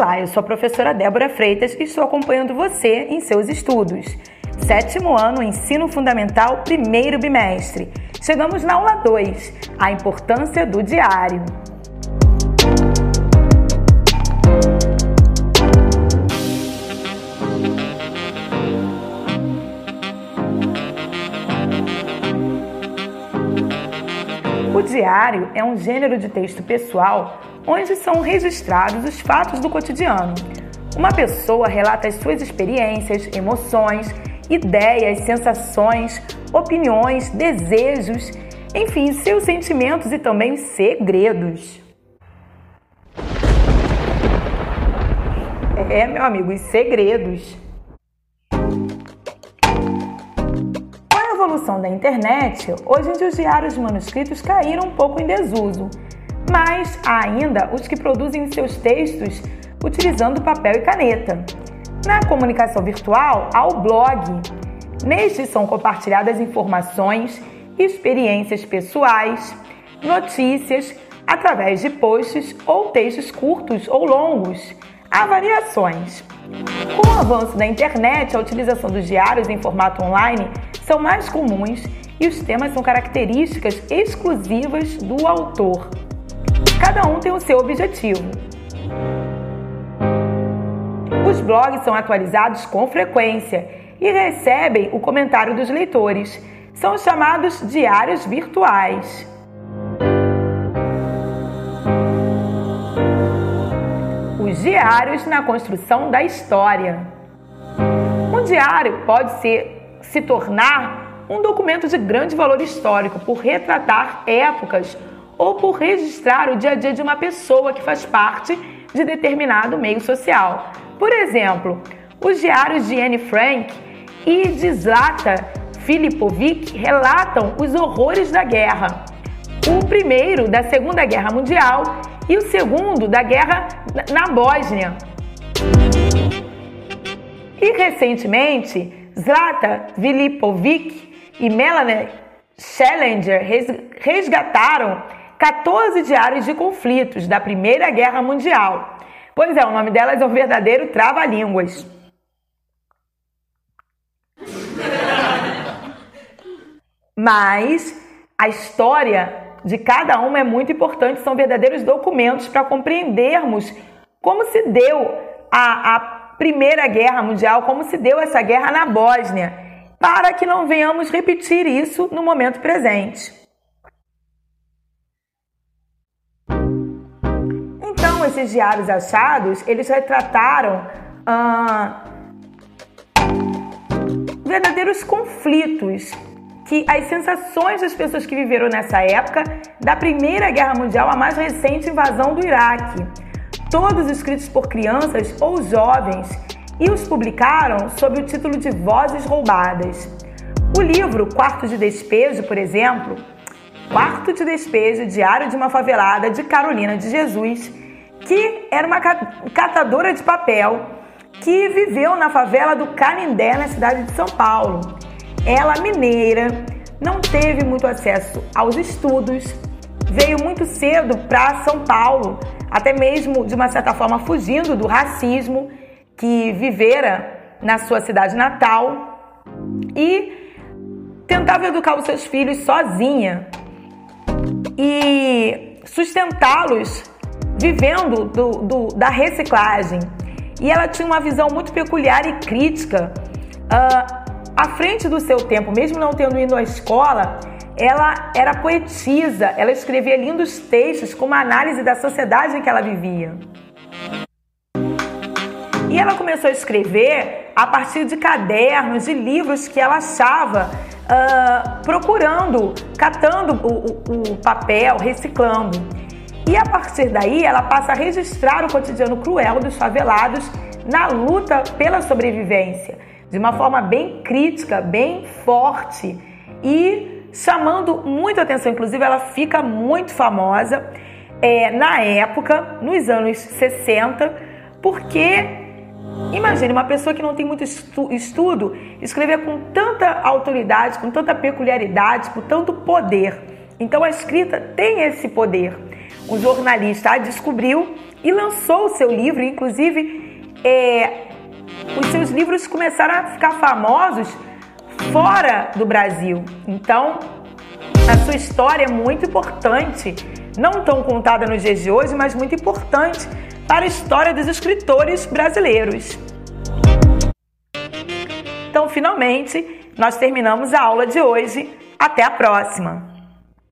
Olá, eu sou a professora Débora Freitas e estou acompanhando você em seus estudos. Sétimo ano, ensino fundamental, primeiro bimestre. Chegamos na aula 2, a importância do diário. O diário é um gênero de texto pessoal onde são registrados os fatos do cotidiano. Uma pessoa relata as suas experiências, emoções, ideias, sensações, opiniões, desejos, enfim, seus sentimentos e também segredos. É, meu amigo, os segredos. evolução da internet, hoje em dia os diários manuscritos caíram um pouco em desuso, mas há ainda os que produzem seus textos utilizando papel e caneta. Na comunicação virtual, há o blog. Nestes são compartilhadas informações, experiências pessoais, notícias, através de posts ou textos curtos ou longos. Há variações. Com o avanço da internet, a utilização dos diários em formato online são mais comuns e os temas são características exclusivas do autor. Cada um tem o seu objetivo. Os blogs são atualizados com frequência e recebem o comentário dos leitores. São chamados diários virtuais. Os diários na construção da história. Um diário pode ser se tornar um documento de grande valor histórico por retratar épocas ou por registrar o dia a dia de uma pessoa que faz parte de determinado meio social. Por exemplo, os diários de Anne Frank e de Zlata Filipovic relatam os horrores da guerra. O primeiro da Segunda Guerra Mundial e o segundo da guerra na Bósnia. E recentemente, Zlata Vilipovic e Melanie Schellinger resgataram 14 diários de conflitos da Primeira Guerra Mundial. Pois é, o nome delas é o verdadeiro trava-línguas. Mas a história de cada uma é muito importante, são verdadeiros documentos para compreendermos como se deu a, a Primeira Guerra Mundial, como se deu essa guerra na Bósnia, para que não venhamos repetir isso no momento presente. Esses diários achados, eles retrataram ah, verdadeiros conflitos que as sensações das pessoas que viveram nessa época da Primeira Guerra Mundial, a mais recente invasão do Iraque todos escritos por crianças ou jovens, e os publicaram sob o título de Vozes Roubadas. O livro Quarto de Despejo, por exemplo, Quarto de Despejo, Diário de uma Favelada, de Carolina de Jesus, que era uma catadora de papel que viveu na favela do Canindé, na cidade de São Paulo. Ela, mineira, não teve muito acesso aos estudos, veio muito cedo para São Paulo até mesmo de uma certa forma fugindo do racismo que vivera na sua cidade natal e tentava educar os seus filhos sozinha e sustentá-los vivendo do, do, da reciclagem. E ela tinha uma visão muito peculiar e crítica uh, à frente do seu tempo, mesmo não tendo ido à escola, ela era poetisa, ela escrevia lindos textos com uma análise da sociedade em que ela vivia. E ela começou a escrever a partir de cadernos, de livros que ela achava, uh, procurando, catando o, o, o papel, reciclando. E a partir daí ela passa a registrar o cotidiano cruel dos favelados na luta pela sobrevivência, de uma forma bem crítica, bem forte. E chamando muita atenção. Inclusive, ela fica muito famosa é, na época, nos anos 60, porque imagine uma pessoa que não tem muito estu estudo escrever com tanta autoridade, com tanta peculiaridade, com tanto poder. Então, a escrita tem esse poder. Um jornalista a descobriu e lançou o seu livro, inclusive é, os seus livros começaram a ficar famosos fora do Brasil. Então, a sua história é muito importante, não tão contada nos dias de hoje, mas muito importante para a história dos escritores brasileiros. Então, finalmente, nós terminamos a aula de hoje. Até a próxima!